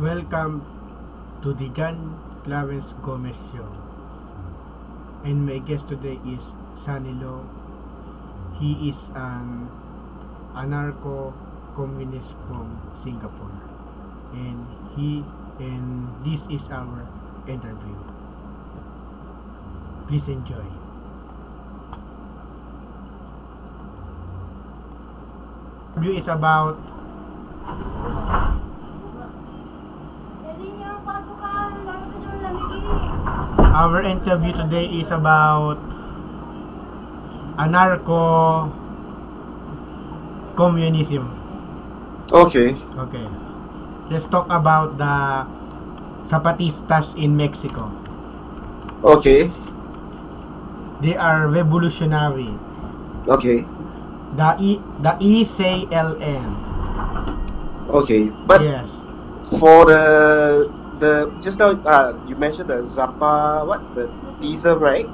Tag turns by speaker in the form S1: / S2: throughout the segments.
S1: Welcome to the John Clarence Gomez Show. And my guest today is Sonny Low. He is an anarcho-communist from Singapore. And he and this is our interview. Please enjoy. Interview is about our interview today is about anarcho communism.
S2: Okay.
S1: Okay. Let's talk about the Zapatistas in Mexico.
S2: Okay.
S1: They are revolutionary.
S2: Okay.
S1: The E the EZLN.
S2: Okay. But
S1: yes.
S2: for the the just now uh, you mentioned the Zappa what the teaser right?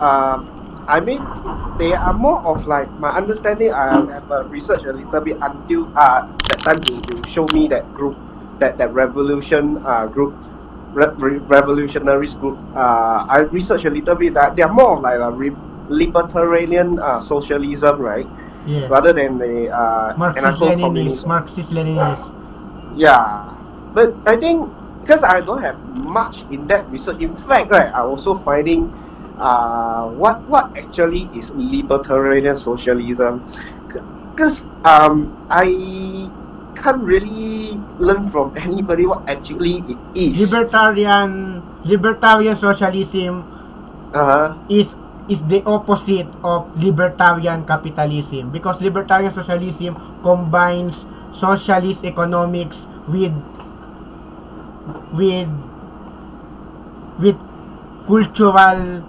S2: Um, I mean they are more of like my understanding. I have uh, researched a little bit until uh that time you, you show me that group that that revolution uh group. Re- re- revolutionaries group. Uh, I researched a little bit that they are more of like a re- libertarian uh, socialism, right?
S1: Yes.
S2: Rather than the uh,
S1: Marxist Leninist. Marxist Leninist.
S2: Yeah, but I think because I don't have much in that research. In fact, right, I also finding uh, what what actually is libertarian socialism. Because um, I can't really learn from anybody what actually it is.
S1: Libertarian libertarian socialism
S2: uh-huh.
S1: is is the opposite of libertarian capitalism because libertarian socialism combines socialist economics with with with cultural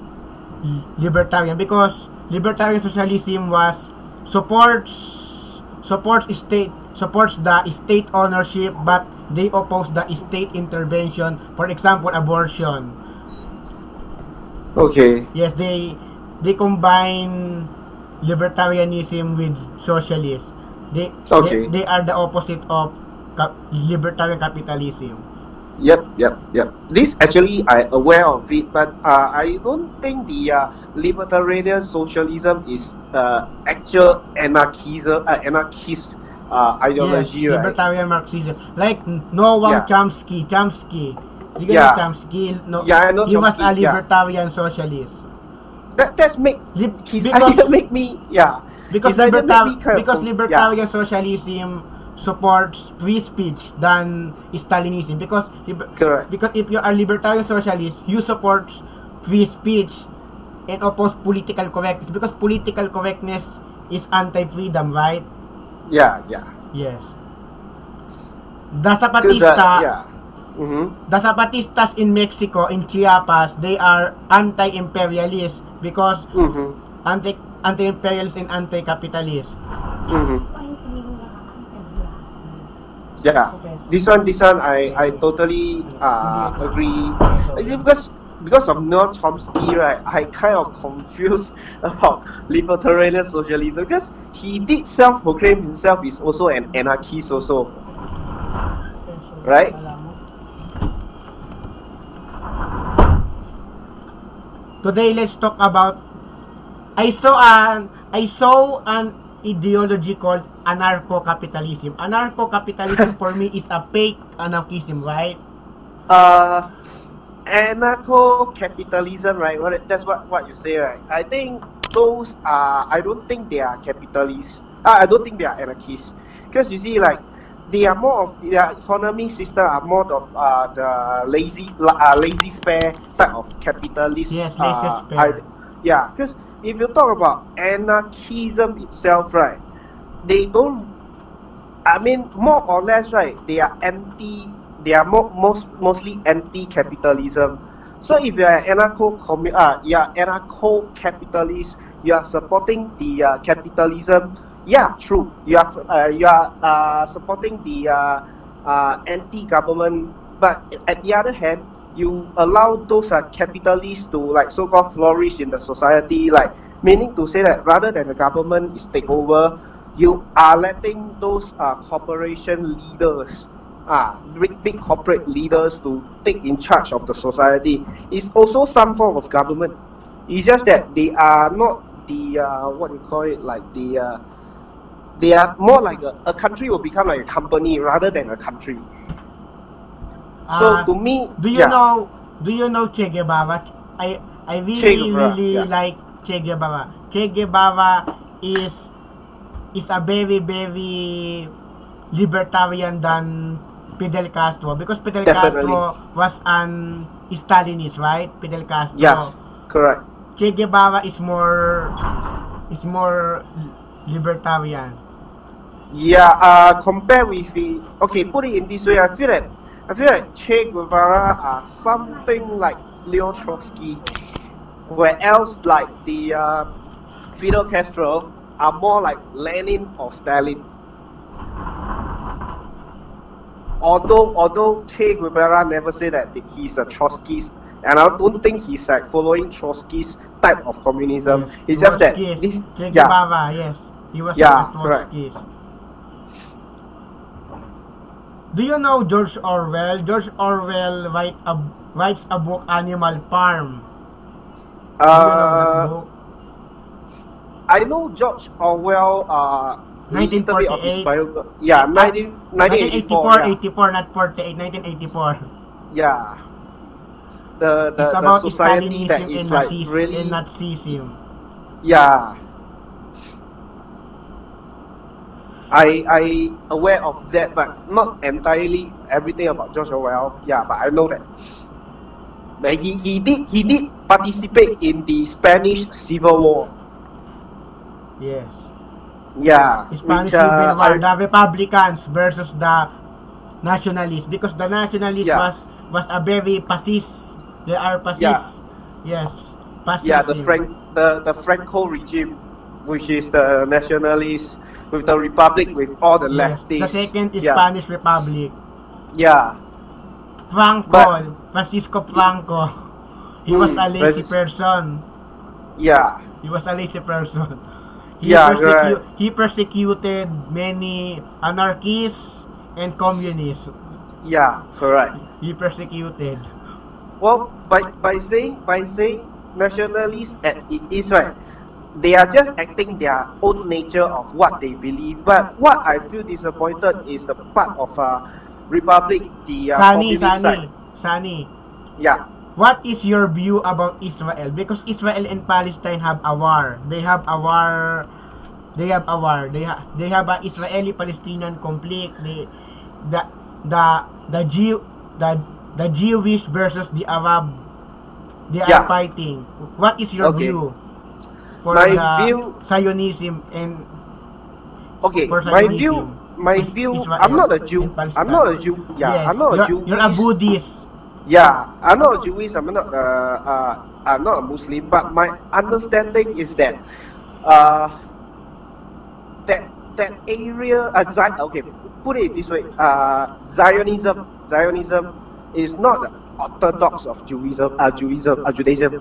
S1: libertarian because libertarian socialism was supports supports state supports the state ownership but they oppose the state intervention for example abortion
S2: Okay.
S1: yes they they combine libertarianism with socialist they
S2: Okay.
S1: they, they are the opposite of cap- libertarian capitalism
S2: Yep, yep, yep. This actually I aware of it, but uh, I don't think the uh, libertarian socialism is uh, actual anarchism, uh, anarchist uh, ideology,
S1: yes,
S2: right?
S1: libertarian marxism like noam
S2: Yeah.
S1: chomsky chomsky you
S2: Yeah.
S1: chomsky no
S2: Yeah, I know
S1: he was a
S2: Chomsky, yeah.
S1: libertarian socialist
S2: That that's make
S1: Lib-
S2: his
S1: because
S2: make me yeah.
S1: because
S2: his idea make
S1: libertar-
S2: me kind of
S1: because libertarian socialism supports free speech than Stalinism because liber-
S2: Correct.
S1: because if you are libertarian socialist you support free speech and oppose political correctness because political correctness is anti-freedom right
S2: Yeah, yeah.
S1: yes the Zapatista
S2: uh, yeah. Mm-hmm.
S1: the Zapatistas in Mexico in Chiapas they are anti-imperialist because
S2: Mm-hmm.
S1: anti anti-imperialist and anti-capitalist
S2: Mm-hmm. Yeah. This one, this one, I, I totally uh, agree. Because because of Noam Chomsky, right, I kind of confused about libertarian socialism because he did self-proclaim himself is also an anarchist also, right?
S1: Today let's talk about I saw an I saw an ideology called anarcho-capitalism. Anarcho-capitalism for me is a fake anarchism, right?
S2: Uh, anarcho-capitalism, right? What that's what what you say, right? I think those are. I don't think they are capitalists. Uh, I don't think they are anarchists, because you see, like they are more of their economic system are more of uh, the lazy uh, lazy fair type of capitalist.
S1: Yes,
S2: uh,
S1: laissez-faire.
S2: yeah, because if you talk about anarchism itself, right, they don't I mean, more or less, right? They are anti. They are mo- most mostly anti-capitalism. So if you are anarcho commu- uh, you are anarcho-capitalist, you are supporting the uh, capitalism. Yeah, true. You are uh, you are uh, supporting the uh, uh, anti-government, but at the other hand, you allow those uh, capitalists to like so-called flourish in the society, like meaning to say that rather than the government is take over, you are letting those uh, corporation leaders ah, big, big corporate leaders to take in charge of the society. It's also some form of government. It's just that they are not the uh, what you call it like the uh, they are more like a, a country will become like a company rather than a country. So
S1: Ah,
S2: to me,
S1: do you
S2: yeah,
S1: know do you know Che Guevara? I I really
S2: Che Guevara,
S1: really
S2: yeah.
S1: like Che Guevara. Che Guevara is is a very very libertarian than Fidel Castro because Fidel
S2: Definitely.
S1: Castro was an Stalinist, right? Fidel Castro.
S2: yeah, correct.
S1: Che Guevara is more is more libertarian.
S2: Yeah, uh, compare with the okay, put it in this way. I feel that I feel like Che Guevara are something like Leo Trotsky, where else like the uh, Fidel Castro are more like Lenin or Stalin. Although although Che Guevara never said that he's a Trotskyist, and I don't think he's like following Trotsky's type of communism.
S1: Yes,
S2: It's just that this
S1: Che
S2: yeah
S1: Guevara, yes. He was
S2: Yeah.
S1: Trotskyist. Do you know George Orwell? George Orwell write a, writes a book, Animal Farm. Do you know that
S2: uh,
S1: book?
S2: I know George Orwell, uh, a little bit of
S1: 1948.
S2: his. Yeah, 19, 1984.
S1: 1984, 84, not 48, 1984.
S2: Yeah. yeah. The, the,
S1: it's
S2: the
S1: about
S2: society that
S1: Stalinism
S2: is
S1: and,
S2: like
S1: Nazis,
S2: really.
S1: and Nazism.
S2: Yeah. I I aware of that, but not entirely everything about George Orwell. Yeah, but I know that. But he, he did he did participate in the Spanish Civil War.
S1: Yes.
S2: Yeah.
S1: Spanish
S2: which, uh,
S1: Civil War,
S2: I-
S1: the Republicans versus the Nationalists, because the Nationalists
S2: Yeah.
S1: was was a very fascist. They are fascist. Yes, fascism.
S2: yeah, the Frank the, the Franco regime, which is the nationalists with the republic with all the
S1: Yes.
S2: leftists.
S1: The second is
S2: yeah.
S1: Spanish Republic.
S2: Yeah.
S1: Franco,
S2: But-
S1: Francisco Franco. He was
S2: Hmm,
S1: a lazy person.
S2: Yeah.
S1: He was a lazy person. He,
S2: Yeah,
S1: persecu-
S2: right.
S1: he persecuted many anarchists and communists.
S2: Yeah, correct.
S1: He persecuted.
S2: Well, by by saying by saying nationalists at it is right, they are just acting their own nature of what they believe. But what I feel disappointed is the part of uh, Republic, the uh,
S1: Sunny,
S2: communist
S1: Sunny,
S2: side.
S1: Sunny.
S2: Yeah,
S1: What is your view about Israel? Because Israel and Palestine have a war. They have a war. They have a war. They ha- they have a Israeli-Palestinian conflict. They, the the the Jew the the Jewish versus the Arab. They are
S2: Yeah.
S1: fighting. What is your
S2: Okay.
S1: view for
S2: My
S1: the
S2: view-
S1: Zionism and
S2: okay.
S1: For
S2: My view, my view.
S1: Israel
S2: I'm not a Jew. I'm not a Jew. Yeah,
S1: yes,
S2: I'm not a
S1: you're,
S2: Jew.
S1: you're a Buddhist.
S2: Yeah, I'm not a Jewish. I'm not. Uh, uh, I'm not a Muslim. But my understanding is that, uh, that that area. Uh, okay, put it this way. Uh, Zionism. Zionism is not the orthodox of Judaism. Uh, Judaism. Uh, Judaism.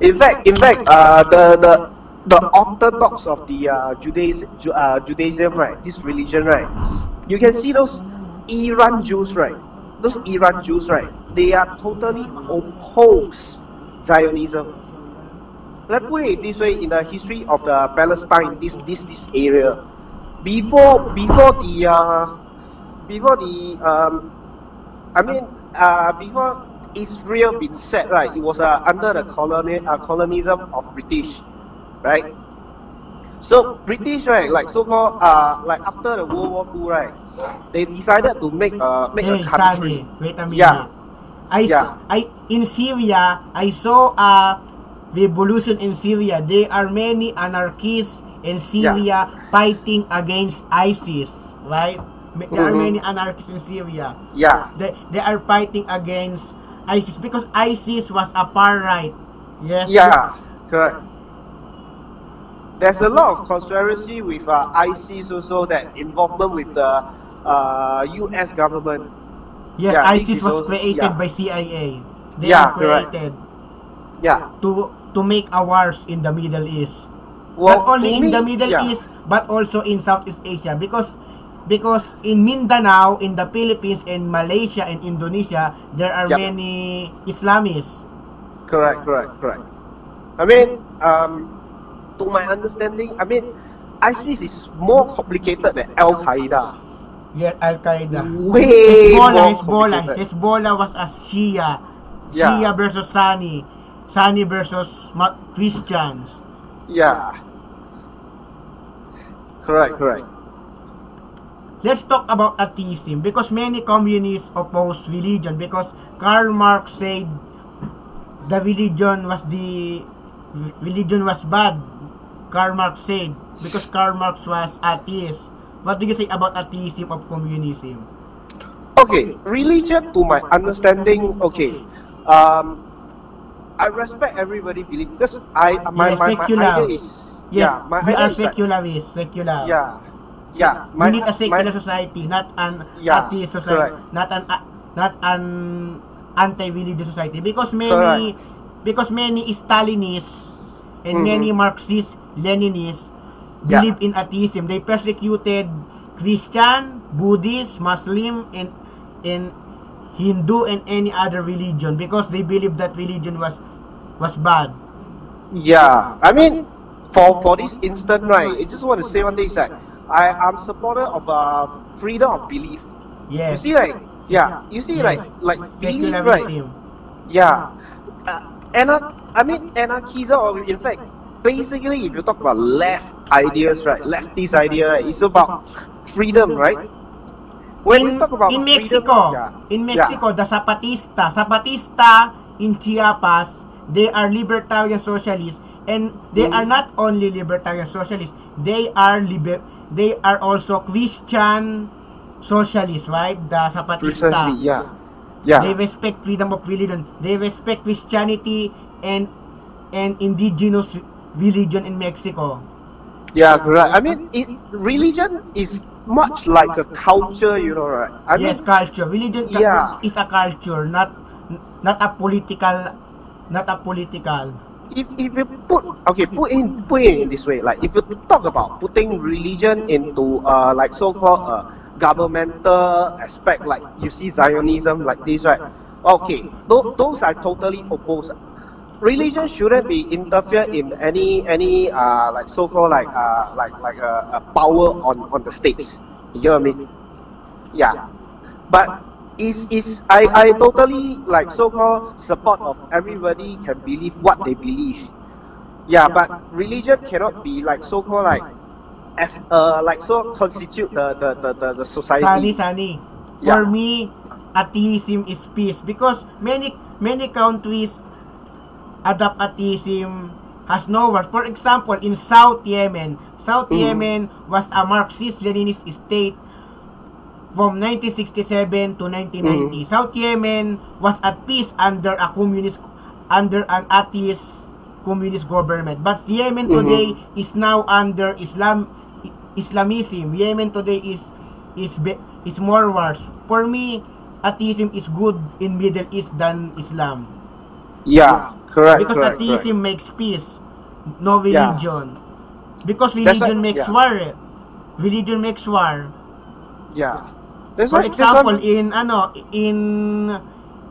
S2: In fact, in fact, uh, the the the orthodox of the uh, Judaism, Ju- uh, Judaism, right? This religion, right? You can see those Iran Jews, right? Those Iran Jews, right? They are totally opposed Zionism. Let's put it this way: in the history of the Palestine, this this this area, before before the uh, before the um, I mean uh, before Israel been set right, it was uh, under the colonial uh, colonism of British, right? So British right, like so called uh, like after the World War II right, they decided to make uh make
S1: Hey,
S2: a country.
S1: Sonny, wait a minute.
S2: Yeah.
S1: I,
S2: Yeah.
S1: I in Syria, I saw a revolution in Syria. There are many anarchists in Syria fighting against ISIS, right? There are
S2: Mhm.
S1: many anarchists in Syria.
S2: Yeah,
S1: They, they are fighting against ISIS because ISIS was a far right. Yes.
S2: yeah, correct. There's a lot of conspiracy with uh, ISIS also that involvement with the uh, U.S. government.
S1: Yes,
S2: Yeah,
S1: ISIS was
S2: also-
S1: created
S2: yeah.
S1: by CIA. They
S2: Yeah,
S1: created
S2: Yeah.
S1: to to make a wars in the Middle East.
S2: Well,
S1: not only in
S2: me-
S1: the Middle
S2: yeah.
S1: East, but also in Southeast Asia. Because because in Mindanao, in the Philippines, and Malaysia and Indonesia, there are
S2: Yep.
S1: many Islamists.
S2: Correct, correct, correct. I mean, um, to my understanding, I mean, ISIS is more complicated than Al Qaeda.
S1: Yeah, Al Qaeda.
S2: Way
S1: Hezbollah,
S2: more
S1: Hezbollah. Hezbollah was a Shia.
S2: Yeah.
S1: Shia versus Sunni. Sunni versus Christians.
S2: Yeah. Correct, correct.
S1: Let's talk about atheism because many communists oppose religion because Karl Marx said the religion was the religion was bad. Karl Marx said because Karl Marx was atheist. What do you say about atheism of communism?
S2: Okay, religion, to my understanding, okay. Um, I respect everybody belief because I my,
S1: Yes,
S2: my, my idea is
S1: Yes,
S2: yeah, my
S1: we
S2: idea
S1: are
S2: is like-
S1: secularists, secular.
S2: yeah, yeah.
S1: we need a secular
S2: my-
S1: society, not an
S2: Yeah,
S1: atheist society,
S2: correct.
S1: not an a- not an anti-religious society because many because many Stalinists and
S2: Mhm.
S1: many Marxists, Leninists
S2: Yeah.
S1: believe in atheism. They persecuted Christian, Buddhist, Muslim, and and Hindu and any other religion because they believe that religion was was bad.
S2: Yeah, I mean, for for this instant, right? I just want to say one thing is that I am supporter of uh, freedom of belief. Yeah.
S1: You
S2: see, like, yeah, you see, like,
S1: Yes.
S2: like belief, right?
S1: secularism.
S2: Yeah, uh, anar- I mean, anarchism, or in fact, basically, if you talk about left ideas, right, leftist idea, right, it's about freedom, right? When
S1: in,
S2: we talk about
S1: in
S2: freedom,
S1: Mexico,
S2: yeah,
S1: in Mexico, the Zapatista, Zapatista in Chiapas, they are libertarian socialists, and they
S2: Mm.
S1: are not only libertarian socialists, they are liber- they are also Christian socialists, right? The Zapatista.
S2: precisely, yeah, yeah.
S1: They respect freedom of religion. They respect Christianity and and indigenous religion in Mexico.
S2: Yeah, correct. I mean, it, religion is much like a culture, you know, right? I
S1: yes,
S2: mean,
S1: culture. Religion
S2: Yeah.
S1: is a culture, not not a political, not a political.
S2: if, if you put okay, put in put in this way, like if you talk about putting religion into uh like so-called uh, governmental aspect, like you see Zionism like this, right? Okay, th- those are totally opposed. Religion shouldn't be interfered in any any uh like so-called like uh like like a, a power on on the states. You get what I mean? Yeah, but is is I I totally like so-called support of everybody can believe what they believe. Yeah, but religion cannot be like so-called like as uh like so constitute the the the, the, the society.
S1: Sonny.
S2: Yeah.
S1: For me, atheism is peace because many many countries adopt atheism has no wars. For example, in South Yemen, South
S2: Mhm.
S1: Yemen was a Marxist-Leninist state from 1967 to 1990.
S2: Mhm.
S1: South Yemen was at peace under a communist under an atheist communist government. But Yemen
S2: Mhm.
S1: today is now under Islam Islamism. Yemen today is is is more worse. For me, atheism is good in Middle East than Islam
S2: Yeah, correct,
S1: because
S2: correct,
S1: atheism makes peace, no
S2: Yeah.
S1: religion. Because
S2: That's
S1: religion
S2: why-
S1: makes
S2: yeah.
S1: war. eh. Religion makes war.
S2: Yeah. That's
S1: For
S2: that's
S1: example, in ano in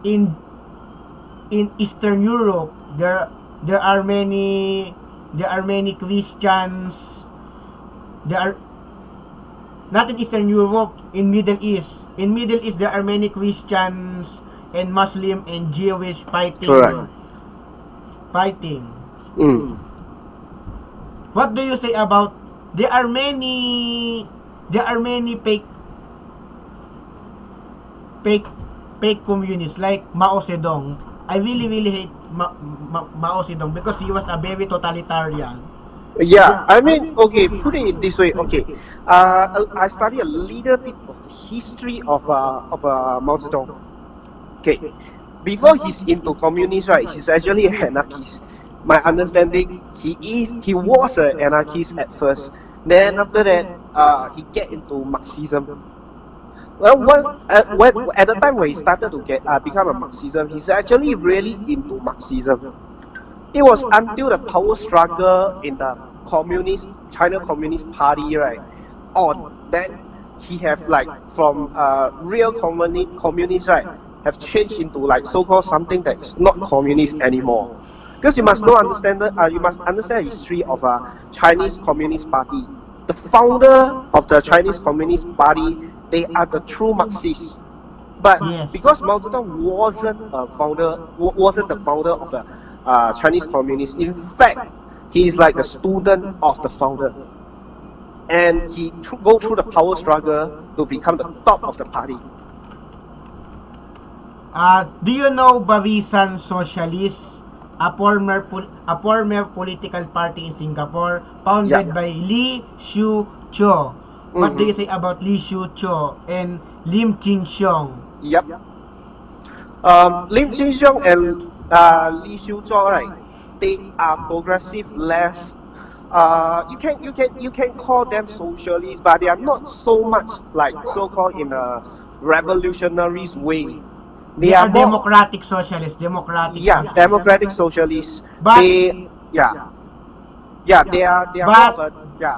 S1: in in Eastern Europe, there there are many there are many Christians. There are not in Eastern Europe, in Middle East. In Middle East, there are many Christians and Muslim and Jewish fighting.
S2: Correct.
S1: Fighting.
S2: Mm.
S1: What do you say about there are many there are many fake fake fake communists like Mao Zedong. I really really hate Ma, Ma, Mao Zedong because he was a very totalitarian.
S2: Yeah, I mean, okay, put it this way. Okay, uh, I study a little bit of the history of uh, of uh, Mao Zedong. Okay, before he's into communist, right? He's actually an anarchist. My understanding, he is he was an anarchist at first. Then after that, uh, he get into Marxism. Well, what, at, when, at the time when he started to get uh, become a Marxism, he's actually really into Marxism. It was until the power struggle in the communist China Communist Party, right, on that he have like from uh, real communi- communist right have changed into like so-called something that is not communist anymore. Because you must know understand the- uh, you must understand the history of a Chinese Communist Party. The founder of the Chinese Communist Party, they are the true Marxists. But
S1: Yes.
S2: because Mao Zedong wasn't a founder, wasn't the founder of the uh, Chinese Communists. In fact, he is like a student of the founder, and he tr- go through the power struggle to become the top of the party.
S1: Uh, do you know Barisan Socialist, a former a former political party in Singapore founded
S2: Yeah.
S1: by Lee Siew Choh? What do
S2: Mhm.
S1: you say about Lee Siew Choh and Lim Chin Siong?
S2: Yep. Um, Lim Chin Siong and uh, Lee Siew Choh, right? They are progressive left. Uh, you can you can you can call them socialists, but they are not so much like so-called in a revolutionary way.
S1: They are
S2: more-
S1: democratic socialists, democratic
S2: yeah,
S1: socialists.
S2: democratic socialists.
S1: But-
S2: they, yeah, yeah, they are they are
S1: But-
S2: a, yeah.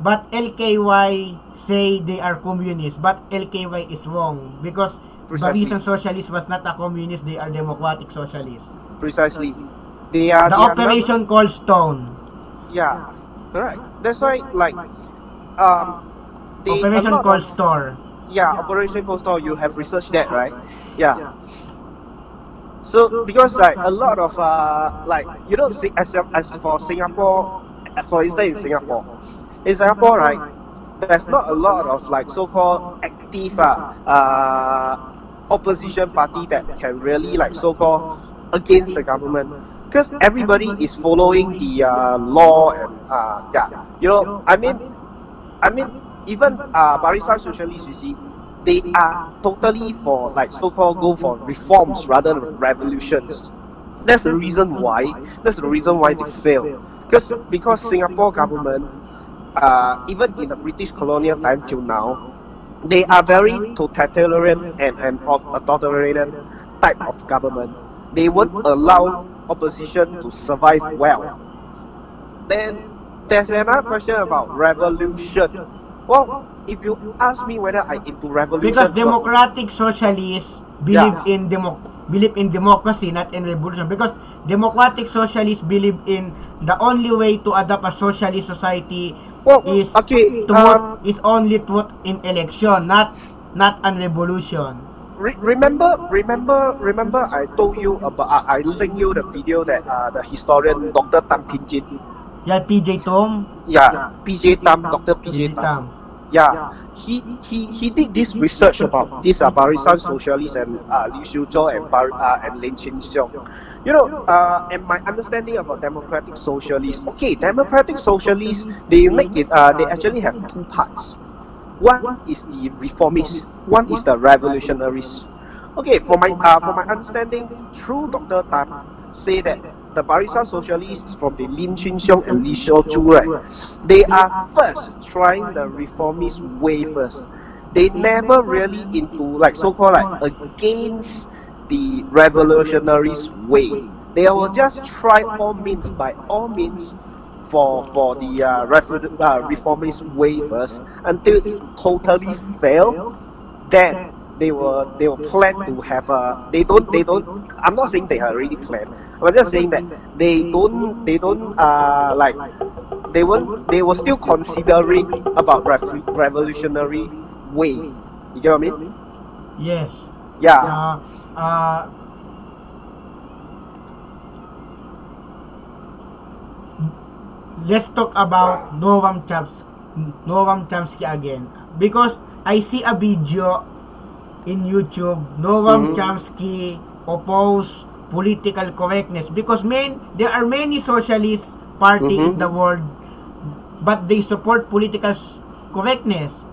S1: But LKY say they are communist, but LKY is wrong because
S2: Precisely.
S1: Barisan Socialist was not a communist, they are democratic socialists.
S2: Precisely. They are
S1: The
S2: they are
S1: Operation Cold Stone,
S2: Yeah, correct. That's why, like, um, they,
S1: Operation
S2: of-
S1: Store.
S2: Yeah, Operation Cold Store. You have researched that, right? Yeah. So because like a lot of uh, like you know, see, as as for Singapore, for instance, in Singapore, in Singapore, right, there's not a lot of like so-called active uh, uh, opposition party that can really like so-called against the government because everybody is following the uh, law and uh, yeah you know I mean I mean even uh, Barisan Socialists you see they are totally for like so-called go for reforms rather than revolutions that's the reason why that's the reason why they fail because because Singapore government uh, even in the British colonial time till now they are very totalitarian and, and au- authoritarian type of government. They won't allow opposition to survive well. Then there's another question about revolution. Well, if you ask me whether I into revolution,
S1: Because democratic socialists believe
S2: Yeah.
S1: in demo believe in democracy, not in revolution. Because democratic socialists believe in the only way to adopt a socialist society
S2: well,
S1: is
S2: okay.
S1: to
S2: um,
S1: vote is only to vote in election, not not on revolution.
S2: Re- remember, remember, remember. I told you about. Uh, I linked you the video that uh, the historian Dr. Tan Pin Jin,
S1: Yeah, PJ Thum,
S2: yeah, PJ Thum, Dr. PJ
S1: PJ Thum.
S2: Yeah, he he he did this research about this uh, Barisan socialists and uh, and Bar, uh, and Lim Chin Siong. You know, uh, and my understanding about democratic socialists. Okay, democratic socialists they make it. Uh, they actually have two parts. One is the reformists. One is the revolutionaries. Okay, for my uh, for my understanding, through Dr. Tan say that the Barisan socialists from the Lim Chin Siong and Lee Siew Choh, right, they are first trying the reformist way first. They never really into like so-called like against the revolutionaries way. They will just try all means by all means for for the uh, uh, reformist way first until it totally fail. Then they will they will plan to have a they don't they don't I'm not saying they already planned. I'm just saying that they don't they don't uh like they won't they were still considering about rev- revolutionary way. You get what I mean?
S1: Yes.
S2: Yeah.
S1: Uh, uh, let's talk about Noam Chomsky, Noam Chomsky again because I see a video in YouTube Noam
S2: Mhm.
S1: Chomsky oppose political correctness. Because main there are many socialist party in
S2: Mhm.
S1: the world but they support political correctness.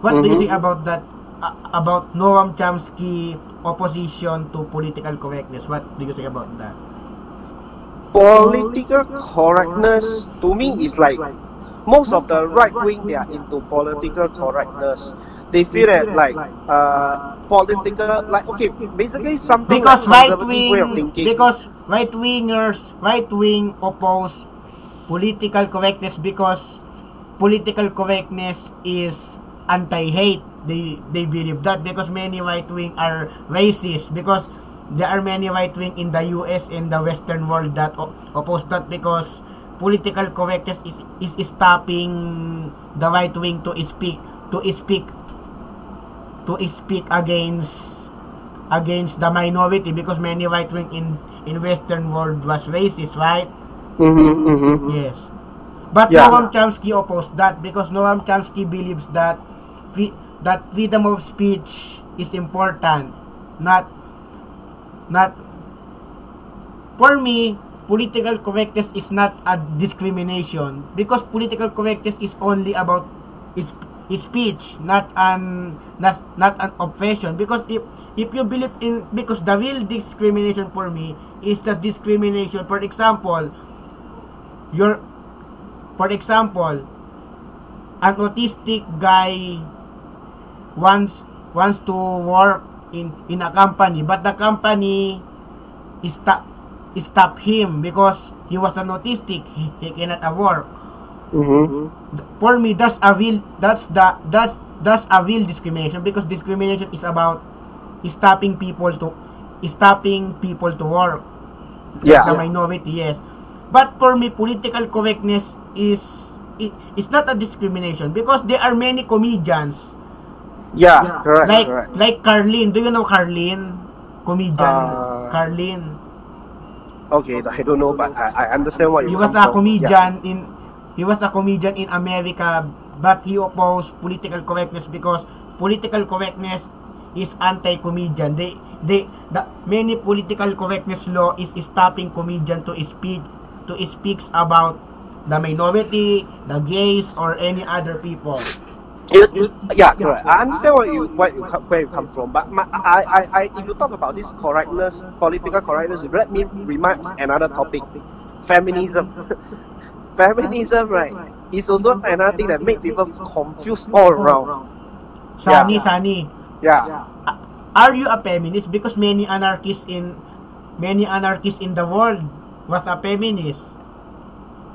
S1: What do you
S2: Mhm.
S1: say about that uh, about Noam Chomsky opposition to political correctness? What do you say about that?
S2: Political correctness to me is like most of the right wing they are into political correctness they feel that like uh political like okay basically something
S1: because
S2: like
S1: right
S2: conservative way of
S1: wing
S2: thinking
S1: because right wingers right wing oppose political correctness because political correctness is anti-hate. They they believe that because many right wing are racist because there are many right wing in the US and the Western world that oppose that because political correctness is, is stopping the right wing to speak to speak to speak against against the minority because many right wing in in Western world was racist, right?
S2: Mm-hmm, mm-hmm.
S1: Yes. But
S2: Yeah.
S1: Noam Chomsky opposed that because Noam Chomsky believes that free, that freedom of speech is important, not not for me political correctness is not a discrimination because political correctness is only about is is speech not an not not an oppression because if if you believe in because the real discrimination for me is the discrimination. For example your for example an autistic guy wants wants to work in in a company but the company stop stop him because he was an autistic. He, he cannot work
S2: Mm-hmm.
S1: for me that's a real that's the that that's a real discrimination because discrimination is about stopping people to stopping people to work.
S2: Yeah.
S1: the minority yes. But for me political correctness is it, it's not a discrimination because there are many comedians.
S2: Yeah, correct,
S1: like
S2: correct.
S1: like Carlin do you know Carlin comedian.
S2: Uh,
S1: Carlin
S2: Okay, I don't know, but I, I understand what you
S1: he was a comedian in he was a comedian in America but he opposed political correctness because political correctness is anti-comedian they they the many political correctness law is stopping comedian to speak to speaks about the minority the gays or any other people
S2: You, you, yeah, correct. I understand what you what you where you come from, but my, I, I, I, if you talk about this correctness, political correctness, let me remind another topic, feminism. feminism, right, is also another thing that make people confused all around.
S1: Sonny
S2: Yeah.
S1: Sonny
S2: Yeah,
S1: are you a feminist because many anarchists in many anarchists in the world was a feminist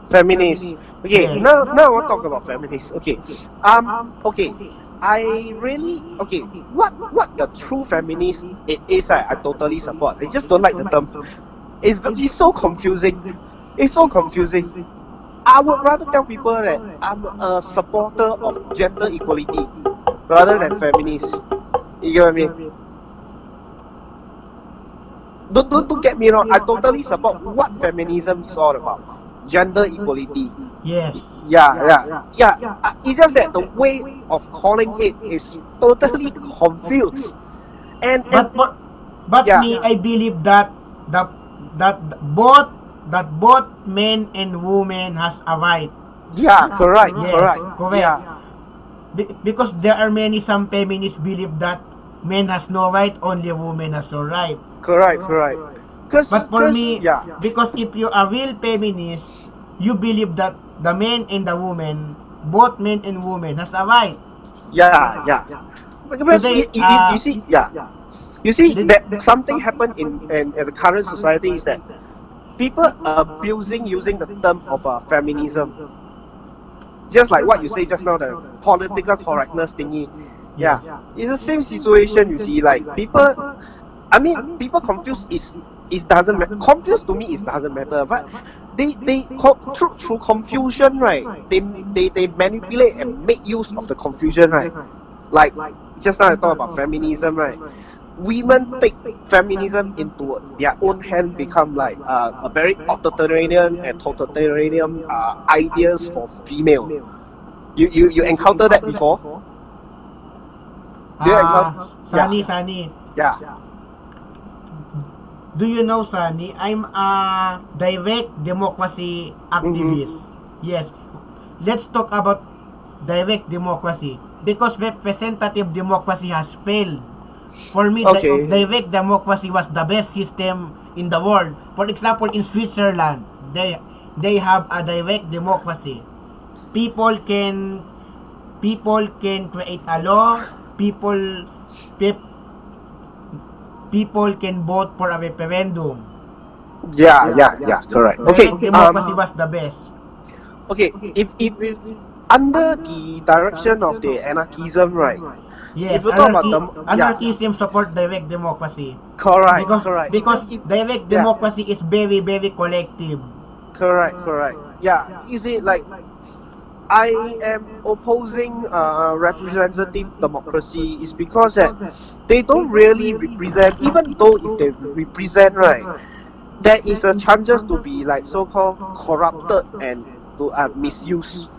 S2: feminist. Okay,
S1: Yes.
S2: now now I want to talk about feminists. Okay, um, okay, I really okay. What what the true feminist it is? I, I totally support. I just don't like the term. It's it's so confusing. It's so confusing. I would rather tell people that I'm a supporter of gender equality rather than feminist. You get what I mean? Don't, don't, don't get me wrong. I totally support what feminism is all about. Gender equality.
S1: yes
S2: Yeah, yeah, yeah. Uh, It's just that the way of calling it is totally confused. And,
S1: But
S2: and
S1: for, but
S2: Yeah.
S1: me, I believe that that that both that both men and women has a right
S2: yeah, correct,
S1: Yes,
S2: correct.
S1: correct.
S2: Yeah,
S1: Be- because there are many some feminists believe that men has no right, only women has a right.
S2: correct, correct. Cause,
S1: But for
S2: 'cause-
S1: me,
S2: yeah,
S1: because if you're a real feminist, you believe that the men and the woman, both men and women has a right.
S2: yeah, yeah. Because
S1: Today,
S2: you, you,
S1: uh,
S2: you see, yeah, you see
S1: the-
S2: that something happened in, in in the current society is that people are abusing using the term of uh, feminism. Just like what you say just now, the political correctness thingy. Yeah, it's the same situation. You see, like people. I mean, people confused is it doesn't matter. Confused to me is doesn't matter, but they they co- through through confusion, right? They they they manipulate and make use of the confusion, right? Like just now I talked about feminism, right? Women take feminism into their own hand, become like uh, a very authoritarian and totalitarian uh, ideas for female. You, you you encounter that before? Yeah,
S1: Ah,
S2: yeah.
S1: Sonny, Sonny,
S2: Yeah.
S1: do you know, Sonny, I'm a direct democracy activist. Yes. Let's talk about direct democracy because representative democracy has failed. For me, di-
S2: Okay.
S1: direct democracy was the best system in the world. For example, in Switzerland, they they have a direct democracy. People can people can create a law. People pe- people can vote for a referendum.
S2: Yeah, yeah, yeah, correct. Okay,
S1: Direct democracy
S2: um,
S1: was the best.
S2: okay. If if if under the direction of the anarchism, right?
S1: Yes,
S2: If you talk about
S1: anarchy,
S2: yeah.
S1: anarchism support direct democracy.
S2: Correct,
S1: because
S2: correct.
S1: because direct
S2: Yeah.
S1: democracy is very very collective.
S2: Correct, correct. Yeah, you see, like, I am opposing uh, representative democracy is because that they don't really represent, even though if they represent, right, there is a chances to be like so-called corrupted and to uh, misuse.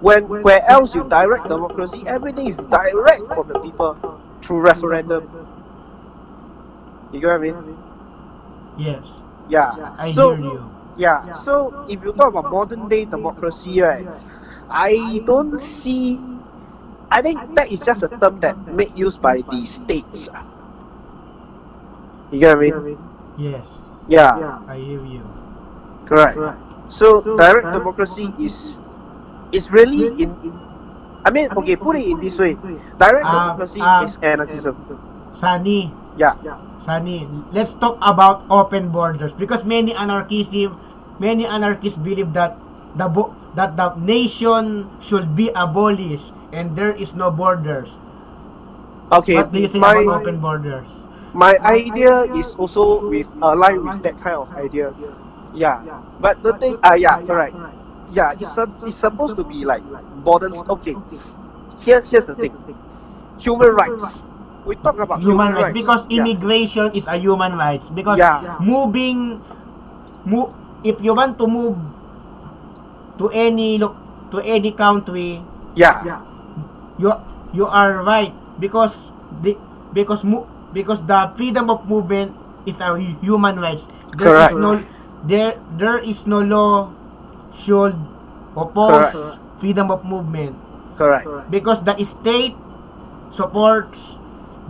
S2: When where else you direct democracy, everything is direct from the people through referendum. You get what I mean?
S1: Yes,
S2: Yeah.
S1: I
S2: so,
S1: hear you.
S2: Yeah, so if you talk about modern day democracy, right, I don't see. I think that is just a term that made use by the states. You get what I mean?
S1: Yes,
S2: Yeah,
S1: I hear you.
S2: correct. So direct democracy is is really in. in I mean, okay, put it in this way: direct
S1: Ah,
S2: democracy
S1: ah.
S2: is anarchism.
S1: Sonny,
S2: Yeah,
S1: Sonny, let's talk about open borders because many anarchism, many anarchists believe that the bo- that the nation should be abolished and there is no borders.
S2: okay.
S1: what do you say
S2: my
S1: about open borders?
S2: my idea is also with aligned with that kind of idea. Yeah, but the thing, ah, yeah, correct. Yeah, it's, sup- it's supposed to be like borders. Okay, here, here's the thing: human rights. We talk about
S1: Human rights because
S2: Yeah.
S1: immigration is a human rights because
S2: Yeah.
S1: moving move if you want to move to any to any country
S2: Yeah,
S1: you you are right because the because mo, because the freedom of movement is a human rights there is
S2: Correct.
S1: no there there is no law should oppose
S2: Correct.
S1: freedom of movement.
S2: Correct.
S1: because the state supports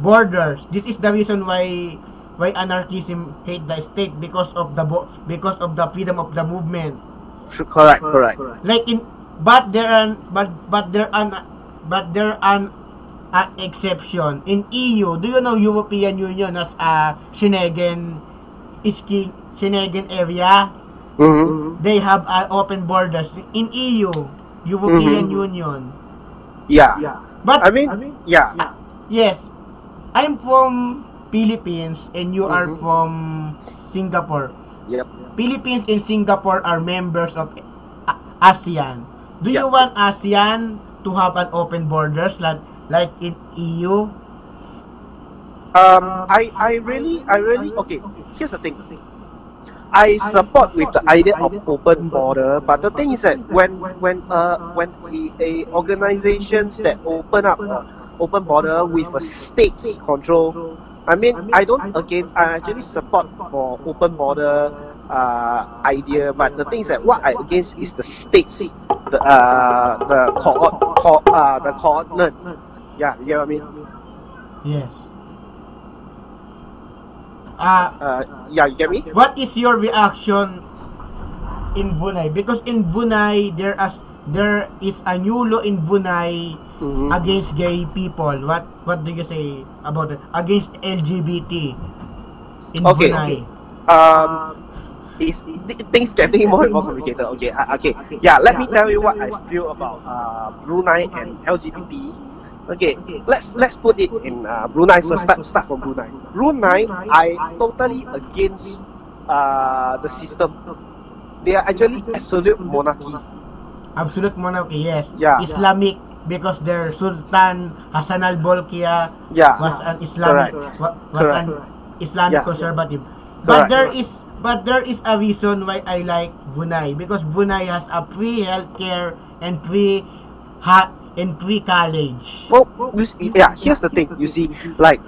S1: borders. This is the reason why why anarchism hate the state because of the because of the freedom of the movement.
S2: Correct, correct.
S1: like in but there are but but there are but there are an exception. In EU do you know European Union as a Schengen iski Schengen area
S2: Mm-hmm.
S1: they have uh, open borders in EU European
S2: Mhm.
S1: Union
S2: Yeah.
S1: but
S2: I mean, yeah.
S1: yes I'm from Philippines and you are
S2: Mhm.
S1: from Singapore
S2: Yep.
S1: Philippines and Singapore are members of A- ASEAN. Do you
S2: Yeah.
S1: want ASEAN to have an open borders like like in EU?
S2: Um, I, I really, I really, okay, here's the thing. I support with the idea of open border, but the thing is that when when uh when a, a organizations that open up uh, open border with a state's control, I mean I don't against I actually support for open border uh idea, but the thing is that what I against is the states, the uh the co- co- uh the coordinate. Yeah, you know what I mean?
S1: Yes. Ah,
S2: Uh, yeah, you get me?
S1: what is your reaction in Brunei? Because in Brunei there is there is a new law in Brunei
S2: Mhm.
S1: against gay people. What what do you say about it? Against LGBT in
S2: Okay.
S1: Brunei.
S2: um, is th- things getting more and more complicated. Okay, uh, okay, yeah. Let me tell you what I feel about uh, Brunei and LGBT. Okay, let's let's put it in uh, Brunei first. Start start from Brunei. Brunei, I totally against uh, the system. They are actually absolute monarchy.
S1: Absolute monarchy, yes.
S2: Yeah.
S1: Islamic because their Sultan Hassanal Bolkiah
S2: Yeah,
S1: was an Islamic
S2: Correct.
S1: was
S2: Correct.
S1: an Islamic
S2: Yeah.
S1: conservative. But
S2: Correct.
S1: there is but there is a reason why I like Brunei because Brunei has a free healthcare and free ha- and pre-college.
S2: Well, you see, yeah. Here's the thing. You see, like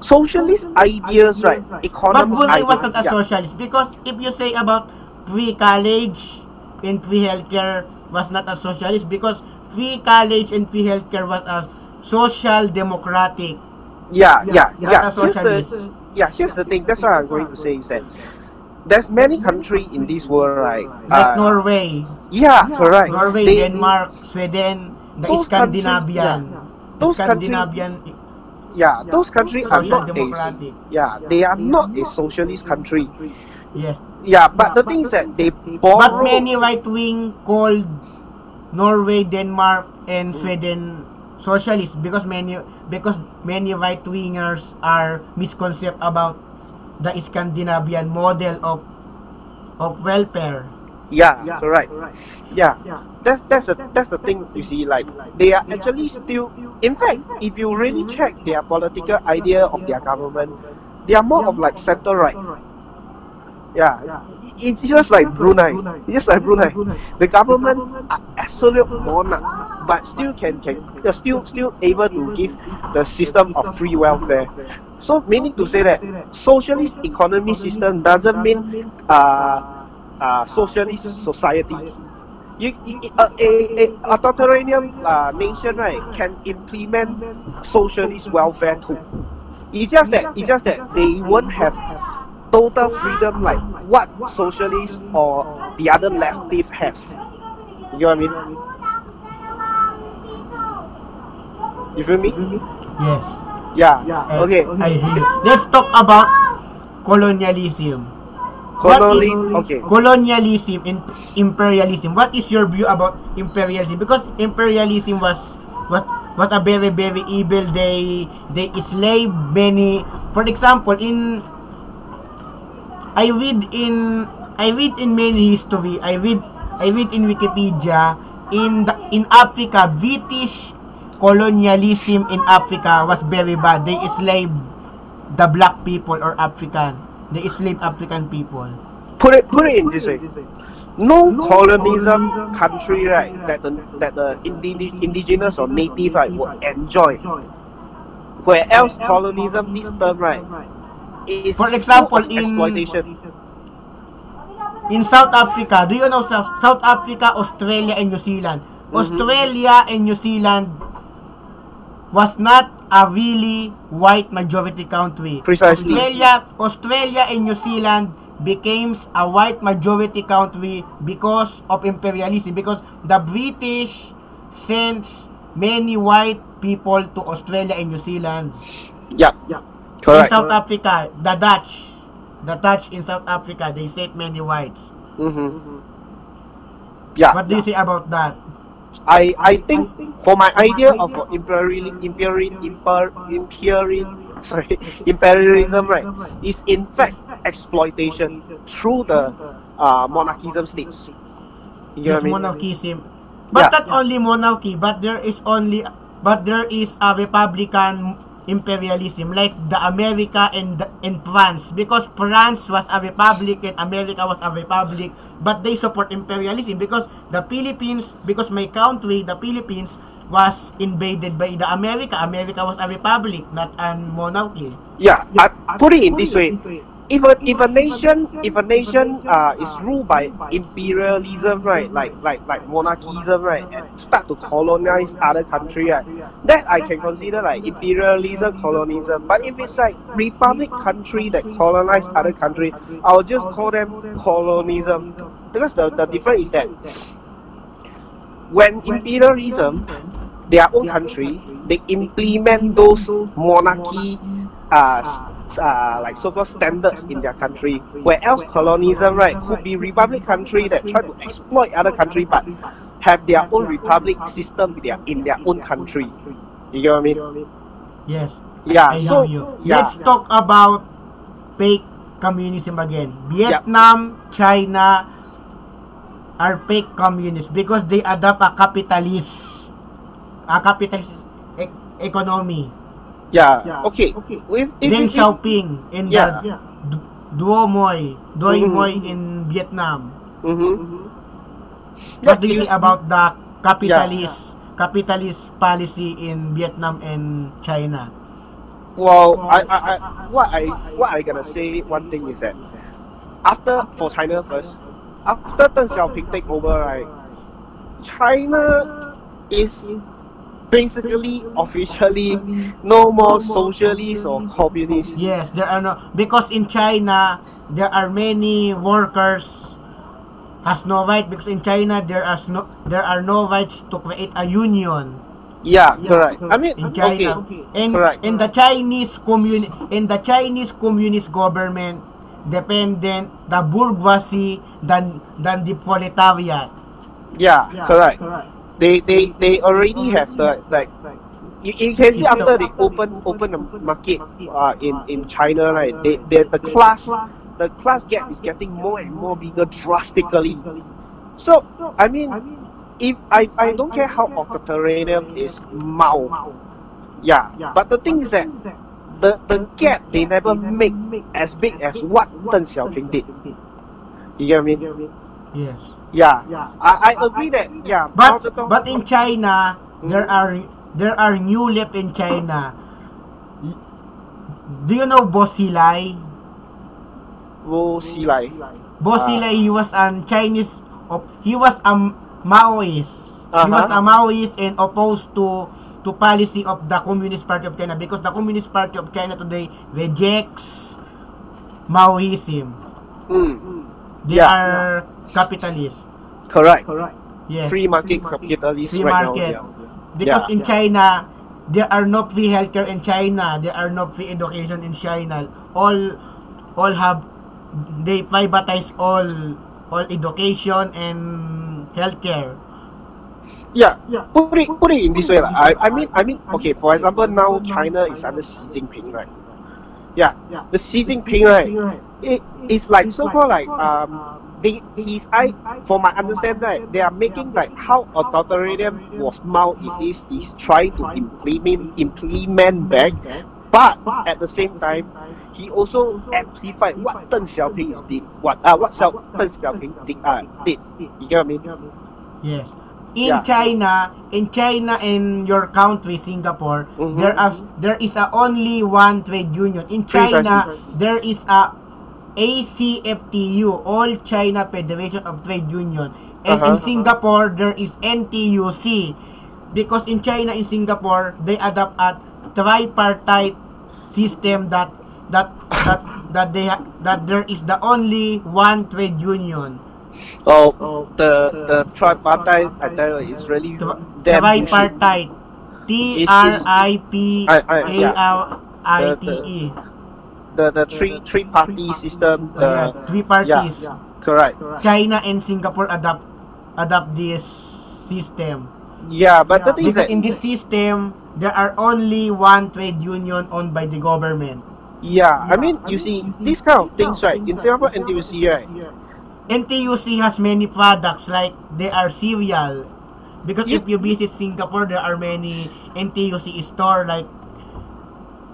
S2: socialist ideas, right?
S1: But
S2: Economic
S1: was not a
S2: yeah.
S1: socialist because if you say about pre-college and free healthcare was not a socialist because pre-college and free healthcare was a social democratic.
S2: Yeah, yeah,
S1: not
S2: yeah.
S1: a
S2: Here's the, yeah, here's the thing. That's what I'm going to say is that there's many countries in this world, right?
S1: Like
S2: uh,
S1: Norway,
S2: Yeah, correct.
S1: Norway,
S2: They-
S1: Denmark, Sweden, the
S2: Those
S1: Scandinavian,
S2: yeah. Those countries-
S1: Scandinavian
S2: Yeah, those countries are not a yeah, they are not a socialist country.
S1: Yes,
S2: Yeah, but the thing is that they
S1: but
S2: borrow.
S1: many right wing called Norway, Denmark, and Sweden socialist because many because many right wingers are misconceived about the Scandinavian model of of welfare.
S2: Yeah, correct. Yeah, that's that's the that's the thing. You see, like they are actually still. In fact, if you really check their political idea of their government, they are more of like center right. Yeah, it's just like Brunei. It's just like Brunei. The government are absolute monarch, but still can can they're still still able to give the system of free welfare. So meaning to say that socialist economy system doesn't mean uh, uh, socialist society. You, you- a, a, a authoritarian uh, nation right can implement socialist welfare too. It's just that it's just that they won't have total freedom like what socialists or the other leftists have. You know what I mean? You feel me?
S1: Yes.
S2: Yeah.
S1: I-
S2: Okay.
S1: I you. Let's talk about colonialism. What
S2: okay.
S1: Colonialism and imperialism. What is your view about imperialism? Because imperialism was was was a very very evil. They they slave many. For example, in I read in I read in many history. I read I read in Wikipedia in the in Africa British colonialism in Africa was very bad. They enslaved the black people or African. They enslaved African people.
S2: Put it put it in this way. No colonialism country right that the that the indi- indigenous or native right will enjoy. Where else colonialism this term right is
S1: For example, in-
S2: exploitation.
S1: In South Africa, do you know South, South Africa, Australia, and New Zealand? Mm-hmm. Australia and New Zealand was not a really white majority country.
S2: Precisely.
S1: Australia, Australia and New Zealand became a white majority country because of imperialism because the British sent many white people to Australia and New Zealand.
S2: Yeah.
S1: yeah.
S2: Correct.
S1: In South Africa, the Dutch, the Dutch in South Africa, they sent many whites.
S2: Mm-hmm. Yeah.
S1: What do you say about that?
S2: I I think for my idea of imperial imperial imper, imperial sorry imperialism right is in fact exploitation through the uh, monarchism states. You
S1: Yes,
S2: what I mean?
S1: monarchism. But
S2: Yeah.
S1: not only monarchy, but there is only, but there is a republican imperialism like the America and the, and France. Because France was a republic and America was a republic but they support imperialism because the Philippines because my country the Philippines was invaded by the America. America was a republic not a monarchy.
S2: Yeah, I put it in this way. If a if a nation if a nation uh, is ruled by imperialism right like like like monarchism right and start to colonize other country right that I can consider like imperialism colonialism. But if it's like republic country that colonize other country I'll just call them colonialism because the, the difference is that when imperialism their own country they implement those monarchy uh, uh, like so-called standards in their country. Where else colonialism, right, could be republic country that try to exploit other country but have their own republic system in their, in their own country. You get what I mean?
S1: yes
S2: Yeah.
S1: I
S2: so
S1: know you.
S2: yeah.
S1: Let's talk about fake communism again. Vietnam, China are fake communists because they adopt a capitalist a capitalist e- economy.
S2: Yeah. Okay. If, if,
S1: Deng
S2: if, if,
S1: Xiaoping in
S2: Yeah.
S1: the Du- Duo Moi, Doi
S2: Mhm.
S1: Moi in Vietnam.
S2: mm-hmm.
S1: What do you say about the capitalist capitalist policy in Vietnam and China?
S2: Well, I, I, I, what I, what I gonna say one thing is that after for China first, after Deng Xiaoping take over, right, China is basically officially no more socialist or communist.
S1: Yes, there are no because in China there are many workers has no right because in China there are no there are no rights to create a union
S2: Yeah, correct. I mean,
S1: in China.
S2: okay,
S1: And
S2: correct.
S1: in the Chinese community in the Chinese communist government dependent the bourgeoisie than than the proletariat.
S2: Yeah, correct. They they they already have the like you, you can see after they open open the market uh, in in China right they, they the class the class gap is getting more and more bigger drastically. So I mean if I, I don't care how authoritarian is Mao. Yeah. But the thing is that the the gap they never make as big as what Deng Xiaoping did. You get what I mean?
S1: Yes.
S2: Yeah. Yeah. I, I agree that yeah
S1: But but in China, there are there are new left in China. Do you know Bo Xilai?
S2: Wu Xilai.
S1: Bo
S2: Ah.
S1: Xilai, he was an Chinese. op- He was a Maoist. He was
S2: Uh-huh.
S1: a Maoist and opposed to to policy of the Communist Party of China because the Communist Party of China today rejects Maoism.
S2: Mm.
S1: They
S2: Yeah.
S1: are capitalists.
S2: Correct. Correct.
S1: Yes.
S2: Free market capitalist
S1: Free
S2: right
S1: market.
S2: now.
S1: Because
S2: Yeah.
S1: in China, there are no free healthcare in China. There are no free education in China. All, all have, they privatize all, all education and healthcare.
S2: Yeah. yeah. Put it put it in this way. lah. I I mean I mean okay. For example, now China is under Xi Jinping, right? Yeah. yeah. The Xi Jinping, right? It, It is like so called like um. They, I for my understanding right, they are making like how authoritarian was Mao it is is trying to implement implement back But at the same time, he also amplified what Deng Xiaoping did. What uh, what Xiao, Deng Xiaoping did, uh, did. You get what I mean?
S1: Yes. In
S2: Yeah.
S1: China, in China and your country, Singapore,
S2: Mhm.
S1: there are there is a only one trade union. In China, there is a ACFTU, All China Federation of Trade Union. And in
S2: Uh-huh.
S1: Singapore, there is NTUC. Because in China, in Singapore, they adopt a tripartite system that that that that they ha- that there is the only one trade union.
S2: Oh, the the tripartite I tell you is really
S1: Tri- tripartite. T R I P A. R I T E.
S2: The the three three party system.
S1: Oh, yeah,
S2: The
S1: three parties.
S2: Yeah, correct.
S1: China and Singapore adopt adopt this system.
S2: Yeah, but the thing is that
S1: in this system, there are only one trade union owned by the government.
S2: yeah, I mean you see these kind of things right in Singapore NTUC right.
S1: NTUC has many products like they are cereal. Because
S2: You-
S1: if you visit Singapore, there are many NTUC store like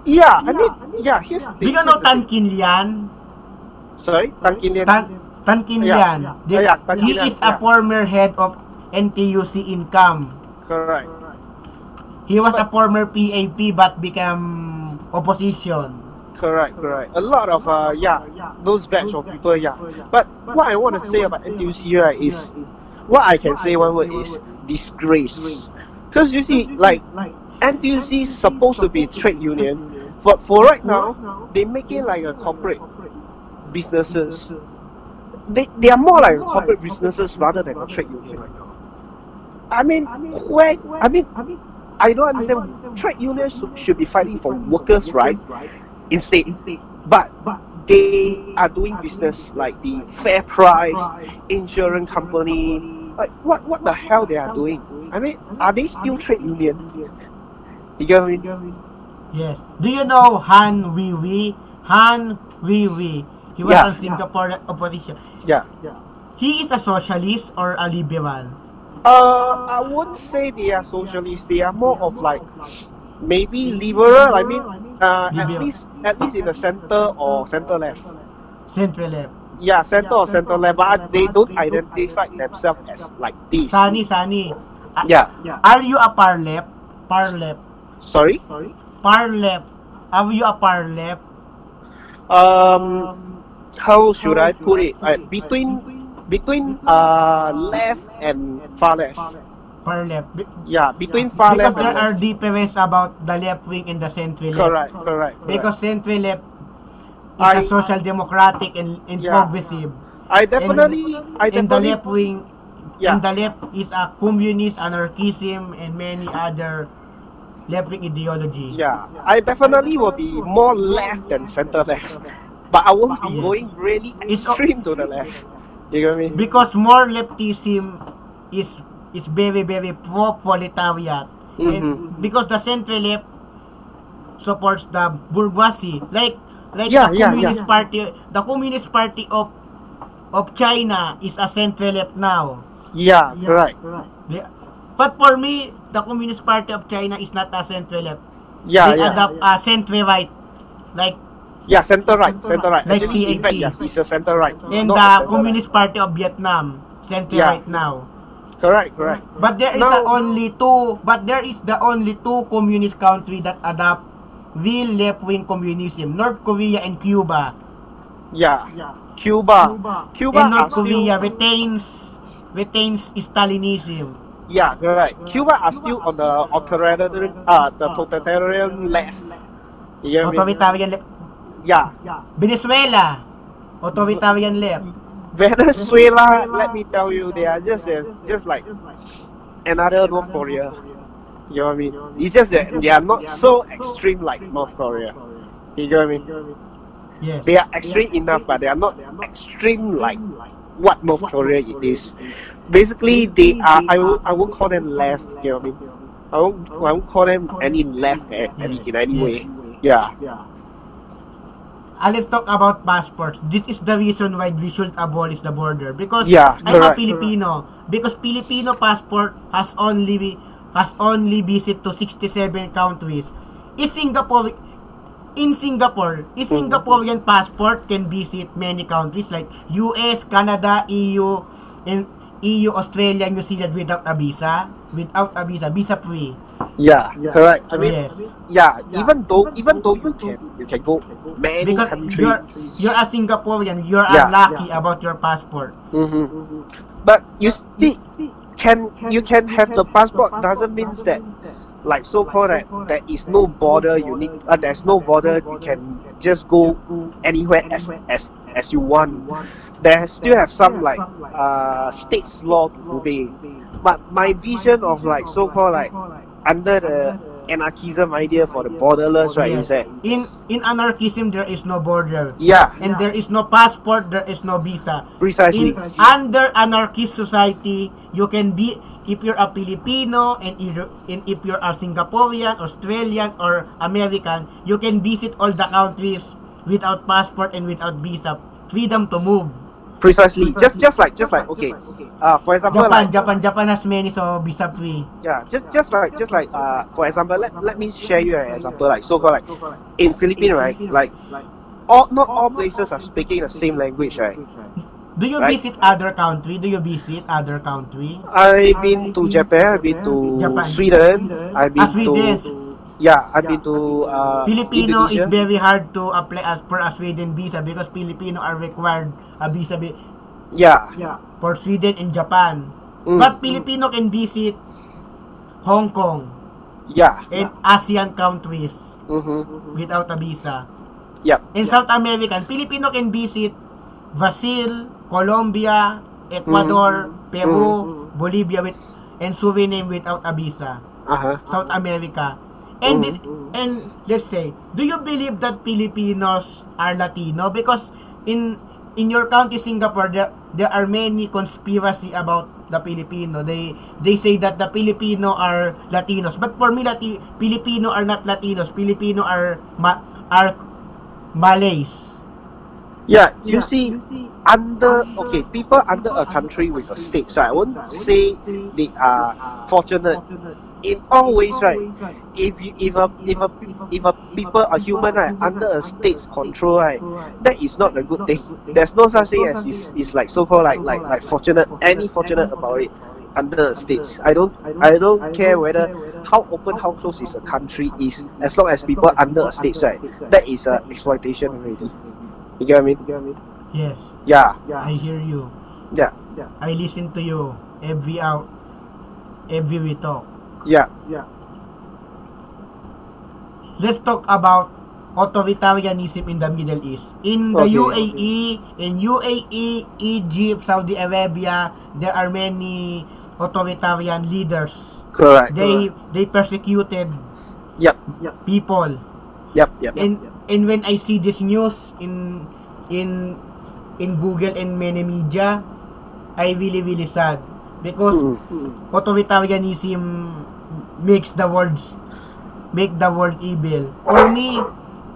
S2: Yeah, I mean yeah. Here's the
S1: Do you know
S2: here's the thing.
S1: Tan Kin Lian?
S2: Sorry, Tan Kin Lian.
S1: Tan, Tan Kin
S2: Yeah.
S1: Lian.
S2: Yeah, yeah, Tan
S1: he
S2: Kin Lian,
S1: is a
S2: yeah.
S1: former head of NTUC Income.
S2: Correct.
S1: He was a former PAP but became opposition.
S2: Correct, correct. A lot of uh, yeah, those batch of people, yeah. But what I want to say about NTUC right is, what I can say one word is disgrace. Because you see, like NTUC is supposed to be trade union, but for right now, they make it like a corporate businesses. They they are more like corporate businesses rather than a trade union right now. I mean, where I mean, I don't understand. Trade unions should, be fighting for workers' right instead, but they are doing business like the fair price insurance company. Like what what the hell they are doing? I mean, are they still trade union? You get what I mean?
S1: Yes. Do you know Han Hui Hui? Han Hui Hui. He was
S2: Yeah.
S1: on Singapore opposition.
S2: Yeah. Yeah.
S1: He is a socialist or a liberal.
S2: Uh, I wouldn't say they are socialists. They are more of like maybe liberal. I mean, uh, at least at least in the center or center left.
S1: Center left.
S2: Yeah, center or center left, but they don't identify themselves as like this.
S1: Sonny, Sonny. A-
S2: Yeah.
S1: Are you a par left? Par left.
S2: Sorry. Sorry.
S1: Par left. Are you a par left?
S2: Um, how should I put it? Between between uh left and far left.
S1: Par left.
S2: Yeah, between far
S1: because
S2: left Because
S1: there
S2: and
S1: are
S2: left.
S1: difference about the left wing and the centre left.
S2: Correct, correct. correct.
S1: Because centre left is
S2: I-
S1: a social democratic and, and
S2: Yeah.
S1: progressive.
S2: I definitely, I
S1: and the left wing
S2: yeah,
S1: and the left is a communist, anarchism, and many other left wing ideology.
S2: yeah. I definitely will be more left than center left, but I won't be
S1: Yeah.
S2: going really
S1: It's
S2: extreme to the left. You get what I mean?
S1: Because more leftism is is very very pro-proletariat, and
S2: Mhm.
S1: because the center left supports the bourgeoisie, like like
S2: Yeah,
S1: the
S2: yeah,
S1: Communist
S2: yeah.
S1: Party, the Communist Party of of China is a center left now.
S2: Yeah, correct.
S1: They- but for me, the Communist Party of China is not a center left.
S2: Yeah,
S1: they
S2: yeah.
S1: adopt a center right, like
S2: Yeah, center right, center right.
S1: Like
S2: Actually, in fact,
S1: PAP.
S2: yes, it's a center right.
S1: and
S2: not a
S1: the Communist Party of Vietnam, center
S2: Yeah.
S1: right now.
S2: Correct, correct.
S1: But there is
S2: Now-
S1: a only two, but there is the only two communist country that adopt real left-wing communism, North Korea and Cuba.
S2: Yeah. Cuba. Cuba
S1: and
S2: are
S1: North Korea retains retains Stalinism.
S2: Yeah, right. Cuba are still on the authoritarian, uh, the totalitarian left. You get what I mean?
S1: Authoritarian left.
S2: Yeah.
S1: Venezuela, authoritarian left.
S2: Venezuela, let me tell you, they are just uh, just like another North Korea. You know what I mean? It's just that they are not so extreme like North Korea. You know what I mean?
S1: Yes.
S2: They are extreme enough, but they are not extreme like what North Korea it is. Basically, they are. I will. I won't call them left. You know what I mean? I won't. I won't call them any left any, in any way. Yeah.
S1: Ah, let's talk about passports. This is the reason why we should abolish the border because
S2: Yeah,
S1: I'm a
S2: correct.
S1: Filipino. Because Filipino passport has only has only visit to 67 countries. Is Singapore in Singapore, is
S2: Mm-hmm.
S1: Singaporean passport can visit many countries like US, Canada, EU, and EU, Australia, New Zealand without a visa, without a visa, visa free.
S2: Yeah. Correct. I mean,
S1: Yes.
S2: yeah. Even though, even though you can, you can go many
S1: Because
S2: countries.
S1: you're you're a Singaporean, you're
S2: Yeah.
S1: unlucky about your passport.
S2: Mm-hmm. But you still can you can have the passport doesn't mean that like so called that there is no border you need uh, there's no border you can just go anywhere as as as you want. There still have some like uh states law to obey. But my vision of like so called like under the anarchism idea for the borderless right is that
S1: in in anarchism there is no border.
S2: Yeah.
S1: And there is no passport there is no visa.
S2: Precisely.
S1: In under anarchist society you can be if you're a Filipino and either and if you're a Singaporean Australian or American you can visit all the countries without passport and without visa. Freedom to move
S2: precisely just just like just like okay uh for example
S1: Japan
S2: like
S1: Japan Japan has many so visa free
S2: Yeah, just just like just like uh for example, let, let me share you an example like so called like in Philippines right, like all not all places are speaking the same language right.
S1: do you
S2: Right.
S1: visit other country do you visit other country
S2: I've been to Japan, I've been to
S1: Japan.
S2: Sweden, I've been
S1: Ah, Sweden.
S2: to yeah, I've been to uh
S1: Filipino is
S2: Indonesia.
S1: very hard to apply as per a Sweden visa because Filipino are required a visa bi-
S2: yeah.
S1: for Sweden and Japan.
S2: Mm.
S1: But Filipino can visit Hong Kong
S2: Yeah.
S1: and ASEAN countries
S2: Mm-hmm.
S1: without a visa.
S2: Yep.
S1: In South American, Filipino can visit Brazil, Colombia, Ecuador, Peru, Bolivia with and Suriname without a visa.
S2: Uh-huh.
S1: South America. And
S2: Mm.
S1: it- and let's say, do you believe that Filipinos are Latino? Because in in your country Singapore there there are many conspiracy about the Filipino. They they say that the Filipino are Latinos. But for me Lati, Filipino are not Latinos. Filipino are ma, are Malays.
S2: Yeah, you see, under okay, people under a country with a state, so I won't say they are fortunate in all ways, right? If you, if a if a if a people a human right under a state's control, right, that is not a good thing. There's no such thing as is, is like so called like like like fortunate any fortunate about it under the states. I don't I don't care whether how open how close is a country is as long as people under a state, right, that is a exploitation already. You get what I mean?
S1: Yes,
S2: Yeah,
S1: I hear you.
S2: yeah,
S1: I listen to you every out every we talk.
S2: Yeah.
S1: let's talk about authoritarianism in the Middle East. In the
S2: Okay.
S1: UAE, in UAE, Egypt, Saudi Arabia, there are many authoritarian leaders.
S2: Correct.
S1: They they persecuted
S2: Yep,
S1: people.
S2: yep, yep.
S1: And and when I see this news in in in Google and many media, I really really sad because
S2: Mm.
S1: authoritarianism makes the world make the world evil. For me,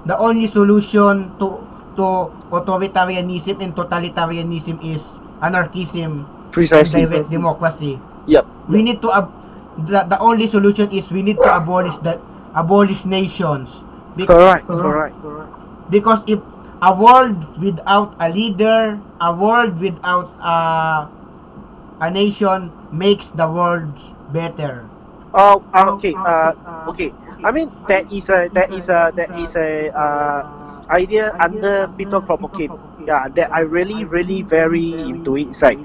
S1: the only solution to to authoritarianism and totalitarianism is anarchism and
S2: Precisely.
S1: direct democracy.
S2: Yep.
S1: We need to ab- the, the only solution is we need to abolish the abolish nations. Be-
S2: Correct. Correct.
S1: because if a world without a leader, a world without a a nation makes the world better.
S2: Oh, uh, okay. Uh, okay. I mean, there is a there is a there is a uh, idea under Peter Kropotkin. Yeah, that I really really very into it. It's like,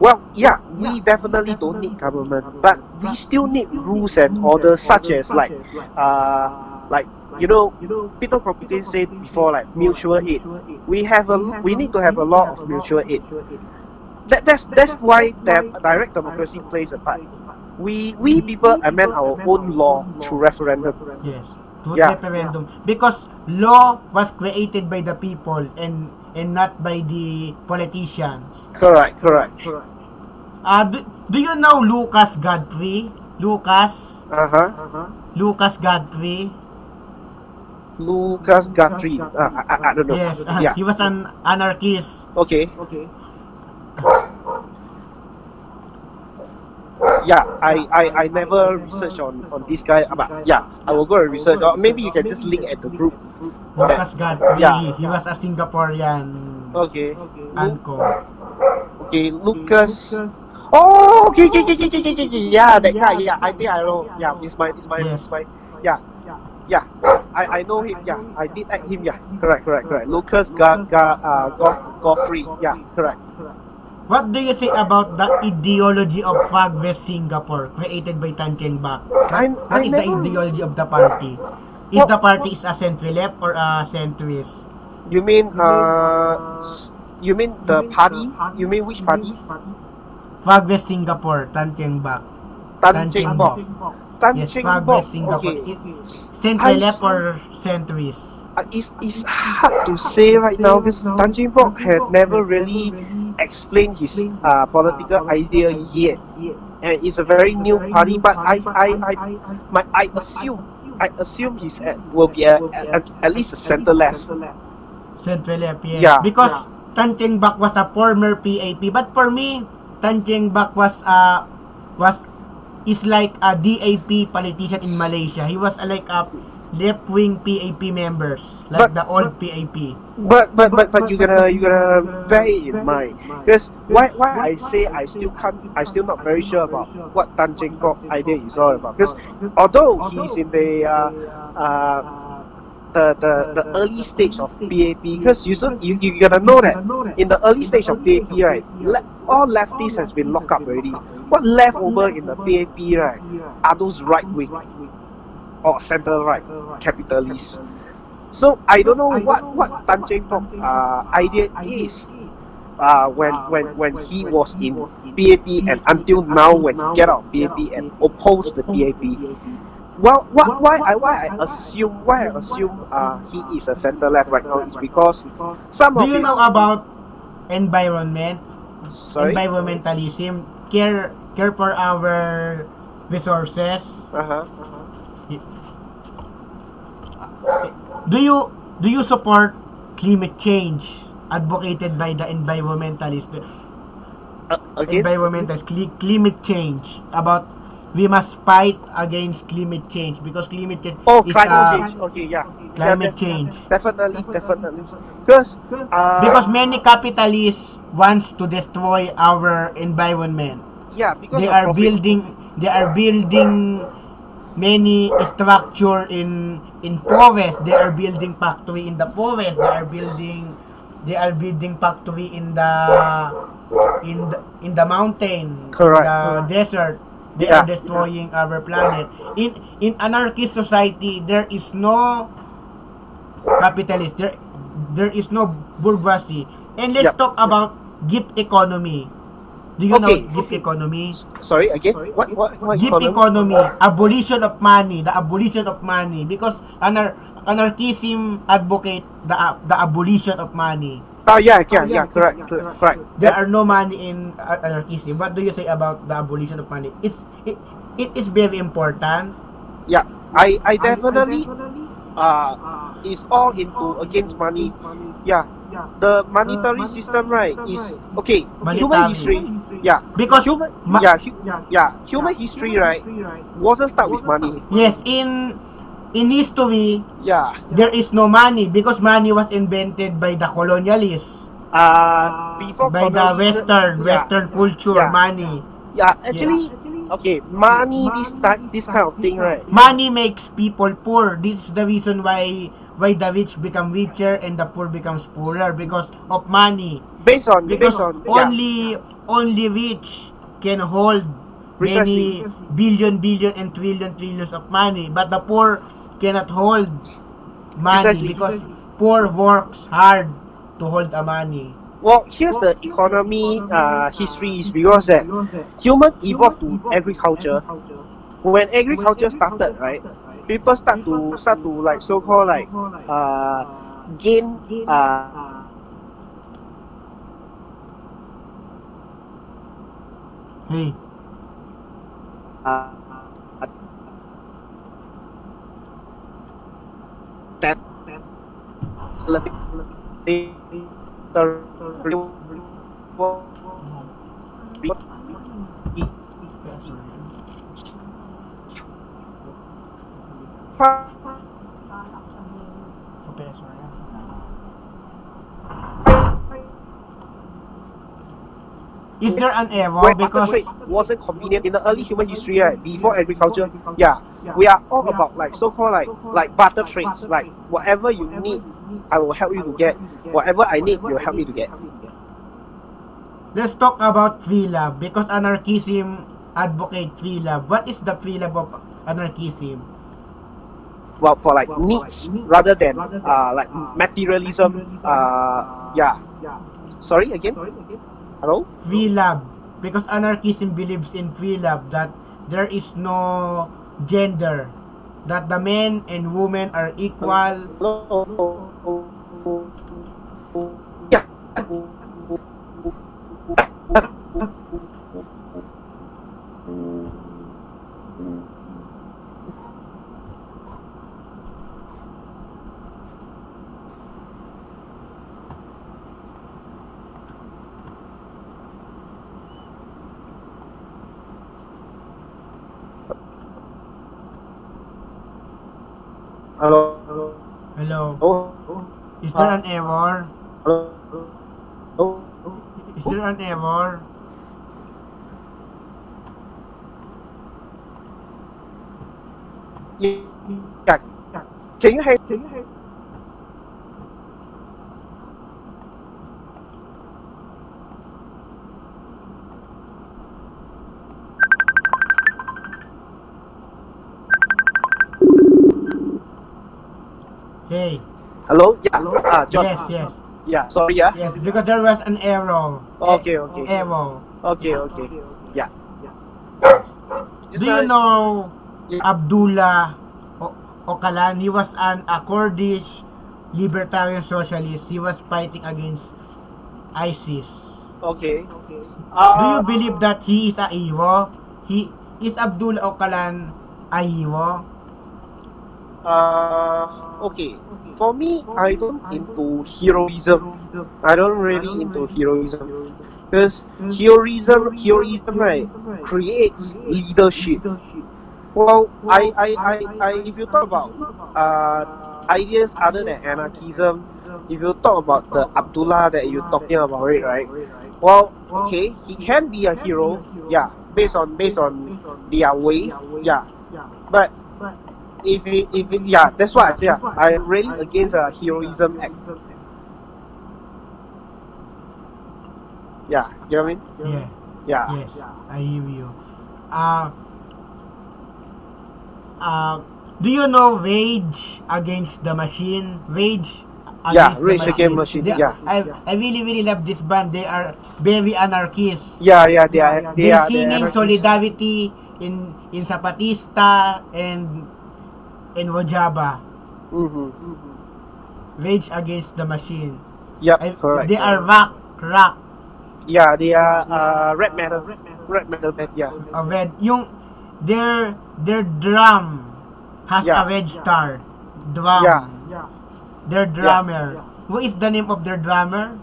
S2: well, yeah, we definitely don't need government, but we still need rules and orders, such as like, uh, like you know, Peter Kropotkin said before, like mutual aid. We have a we need to have a law of mutual aid. That, that's that's why that direct democracy plays a part. We we people amend our own law through referendum.
S1: Yes. To
S2: Yeah.
S1: referendum because law was created by the people and and not by the politicians.
S2: Correct, correct.
S1: Uh, do, do you know Lucas Godfrey? Lucas
S2: Uh huh.
S1: Lucas Godfrey.
S2: Lucas Guthrie. Uh, I, I, I don't know.
S1: Yes, uh,
S2: Yeah.
S1: he was an anarchist.
S2: Okay. Okay. Yeah, I, I, I never research on, on this guy, but yeah, I will go and research. Or maybe you can just link at the group.
S1: Lucas Godfrey.
S2: Yeah.
S1: He was a Singaporean
S2: Okay.
S1: anco.
S2: Okay, Lucas. Oh, okay, okay, okay, okay, okay, okay. Yeah, that guy. Yeah, I think I know. Yeah, it's my, it's my,
S1: Yes.
S2: it's my. Yeah, yeah. I, I know him. Yeah, I did add him. Yeah, correct, correct, correct. Lucas Ga, Ga, uh, Godfrey. Yeah, correct.
S1: What do you say about the ideology of Progress Singapore created by Tan Cheng Bock?
S2: I-
S1: What
S2: I
S1: is the ideology of the party? Is the party is a centre left or a centrist?
S2: You mean uh, you mean the party? You mean which party?
S1: Progress Singapore, Tan Cheng Bock.
S2: Tan Cheng Bock. Tan
S1: Yes,
S2: Cheng
S1: Progress Singapore.
S2: Okay. Centre-left
S1: or centrist?
S2: Uh, it's, it's hard to say right now because Tan Cheng Bock had never really explained his uh, political idea yet. And it's a very new party, but I I I my, I assume I assume he's at, will be a, at, at least a center left.
S1: Centre left, yes.
S2: Yeah.
S1: Because Tan Cheng Bock was a former PAP, but for me, Tan Cheng Bock was uh was is like a DAP politician in Malaysia. He was uh, like a left-wing PAP members, like
S2: But-
S1: the old PAP.
S2: But but but but you gotta you gotta bear in mind because why why I say I still can't I still not very sure about what Tan Cheng Bock idea is all about because although he's in the uh, uh, the, the the early stage of PAP because you so you, you gotta know that in the early stage of PAP right le- all leftists has been locked up already what left over in the PAP right are those right wing or center right capitalists so I don't know what what Tan Cheng Bock uh, idea is uh, when when when he was in PAP and until now when he get out of PAP and oppose the PAP. Well, what, why I why I assume why I assume uh, he is a center left right now is because some
S1: Do
S2: of
S1: you know about environment,
S2: sorry
S1: environmentalism, care care for our resources?
S2: uh-huh.
S1: Do you do you support climate change advocated by the environmentalists?
S2: uh, again?
S1: Environmental cli- climate change about we must fight against climate change because climate change
S2: oh
S1: is
S2: climate
S1: uh,
S2: change. Okay yeah.
S1: climate
S2: yeah,
S1: change
S2: definitely definitely. Because uh,
S1: because many capitalists wants to destroy our environment.
S2: Yeah because
S1: they are
S2: profit.
S1: building they are building many structure in in forest. They are building factory in the forest. They are building they are building factory in the in the in the mountain
S2: Correct.
S1: the desert. They
S2: Yeah.
S1: are destroying our planet. In in anarchist society there is no capitalist. There there is no bourgeoisie and let's
S2: Yep.
S1: talk about gift economy do you
S2: Okay.
S1: know gift economy
S2: sorry again what what, what
S1: Gift economy, abolition of money, the abolition of money because anar- anarchism advocate the the abolition of money.
S2: Oh yeah, yeah, yeah, correct, correct, correct.
S1: There are no money in uh, anarchism. What do you say about the abolition of money? It's it, it is very important.
S2: Yeah, I, I definitely uh is all into against money. Yeah, the monetary system right is okay. Human history, yeah,
S1: Because
S2: human, yeah, hu- yeah, human history right wasn't start with money.
S1: Yes, in in history
S2: Yeah,
S1: there is no money because money was invented by the colonialists,
S2: uh, before
S1: by the western
S2: yeah,
S1: western culture
S2: Yeah.
S1: money.
S2: Yeah, actually, okay, money this type, this kind of thing right.
S1: Money makes people poor. This is the reason why why the rich become richer and the poor becomes poorer because of money.
S2: Based on
S1: Because
S2: based on yeah.
S1: only only rich can hold many
S2: Precisely.
S1: billion billion and trillion trillions of money, but the poor cannot hold money
S2: Precisely.
S1: because poor works hard to hold the money.
S2: Well, here's the economy uh, history is because that human evolved to agriculture. When agriculture started, right, people start to start to like so called like uh gain uh
S1: Hey,
S2: uh, that the
S1: is there an error
S2: Where
S1: because
S2: wasn't convenient in the early human history, right? Before agriculture, yeah, we are all about like so-called like like barter trades. Like whatever you need, I will help you to get. Whatever I need, you'll help me to get.
S1: let's talk about free love because anarchism advocate free love. What is the free love of anarchism?
S2: Well, for like needs rather than uh like materialism. Uh, yeah. Sorry again. Hello.
S1: free love because anarchism believes in free love that there is no gender that the men and women are equal
S2: Hello. Yeah. Hello.
S1: hello
S2: Oh.
S1: is there an error
S2: Hello. Oh.
S1: is there an error
S2: Yeah. Can you hang? Can you hang?
S1: hey
S2: Hello. Yeah. Ah, John.
S1: yes yes
S2: Yeah. Sorry. Yeah.
S1: yes because there was an error
S2: Okay. Okay.
S1: error
S2: Okay. Okay. Yeah. yeah.
S1: do you know
S2: Yeah.
S1: Abdullah o- Ocalan he was an a Kurdish libertarian socialist he was fighting against ISIS
S2: Okay. Okay.
S1: Do
S2: Uh,
S1: you believe that he is a hero? He is Abdullah Ocalan a hero?
S2: Uh, okay. For me, I don't into heroism. I don't really into heroism because heroism, heroism, right, creates leadership. Well, I, I, I, I, if you talk about uh, ideas other than anarchism, if you talk about the Abdullah that you're talking about it, right? Well, okay, he can be a hero, yeah, based on based on their way, yeah. But if it, if it, yeah, that's why I say ah, I'm really against a heroism act. Yeah, you know what I mean?
S1: Yeah,
S2: Yeah.
S1: yes, I hear you. Uh, uh, do you know Rage Against the Machine? Rage
S2: Yeah,
S1: Against
S2: Rage Against the Machine,
S1: They-
S2: yeah.
S1: I, I really, really love this band. They are very anarchists.
S2: Yeah, yeah, they are. They
S1: They're
S2: are.
S1: singing solidarity in in Zapatista and in Rojava.
S2: Mm-hmm.
S1: Rage Against the Machine.
S2: Yep,
S1: I,
S2: correct.
S1: they are rock, rock,
S2: Yeah, they are uh, red metal. Red metal band, yeah.
S1: a red, yung, their, their drum has
S2: Yeah.
S1: a red star. Drum.
S2: Yeah.
S1: Their drummer. What is the name of their drummer?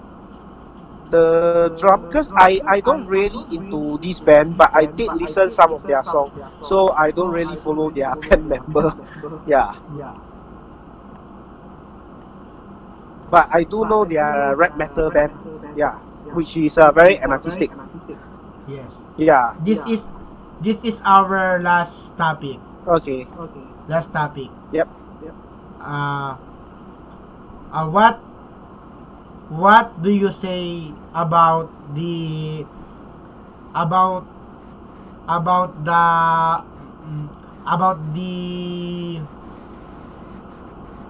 S2: The drum, because I, I don't really into this band, but I did listen some of their songs, so I don't really follow their band member. Yeah. But I do know a red metal band. Yeah. Which is uh, very anarchistic.
S1: Yes.
S2: Yeah.
S1: This is, this is our last topic.
S2: Okay.
S1: Okay last topic.
S2: yep Yep.
S1: Uh, uh, what what do you say about the about about the mm, about the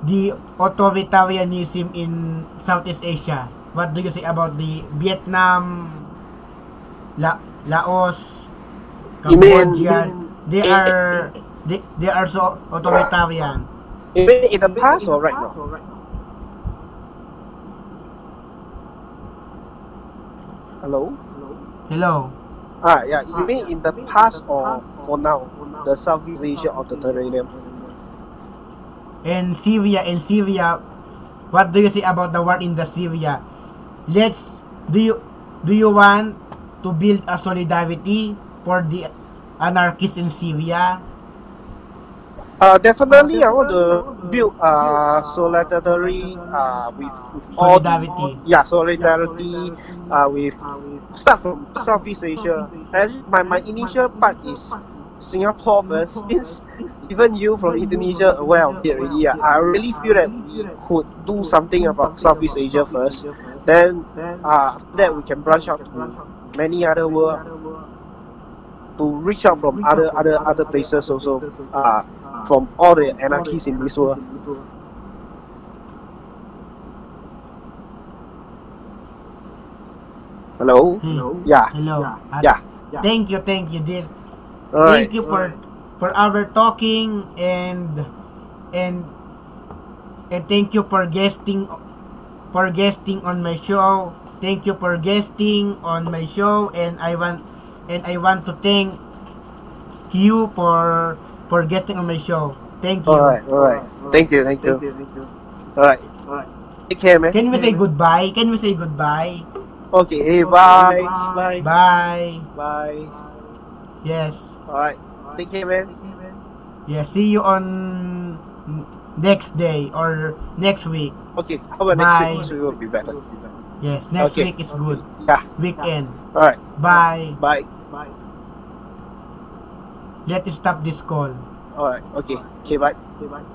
S1: the authoritarianism in Southeast Asia? What do you say about the Vietnam, La- Laos, Cambodia? They are they, they are so authoritarian.
S2: Mean in the past or right now? Hello?
S1: Hello.
S2: Ah, yeah. You mean in the past or for now? The Southeast Asia authoritarian.
S1: and Syria and Syria what do you say about the war in the Syria let's do you do you want to build a solidarity for the anarchists in Syria
S2: Uh, definitely, I want to build uh, solidarity uh, with, with all
S1: solidarity
S2: yeah solidarity uh, with start from Southeast Asia. And my, my initial part is Singapore first, since even you from Indonesia aware of it already. Yeah, I really feel that we could do something about Southeast Asia first. Then uh, after that we can branch out to many other world to reach out from other other other places also. Uh, from all the anarchists in this world. Hello.
S1: Hmm.
S2: Yeah.
S1: hello At-
S2: Yeah.
S1: thank you thank you this
S2: All right.
S1: thank you for for our talking and and and thank you for guesting for guesting on my show thank you for guesting on my show and i want and i want to thank you for for guesting on my show thank you
S2: All right. All right. Thank you. Thank you. All right. All right. Take care, man.
S1: can we say goodbye can we say goodbye
S2: Okay. Hey, bye. Bye.
S1: bye
S2: Bye.
S1: yes
S2: All right. Take care, man.
S1: yes see you on next day or next week
S2: Okay. How about
S1: Bye.
S2: next week? Next week will be better.
S1: yes next
S2: Okay.
S1: week is good
S2: Yeah.
S1: weekend
S2: All right.
S1: bye
S2: Bye.
S1: Let's stop this call
S2: All right. Okay. Okay. Bye.
S1: Oh, sure.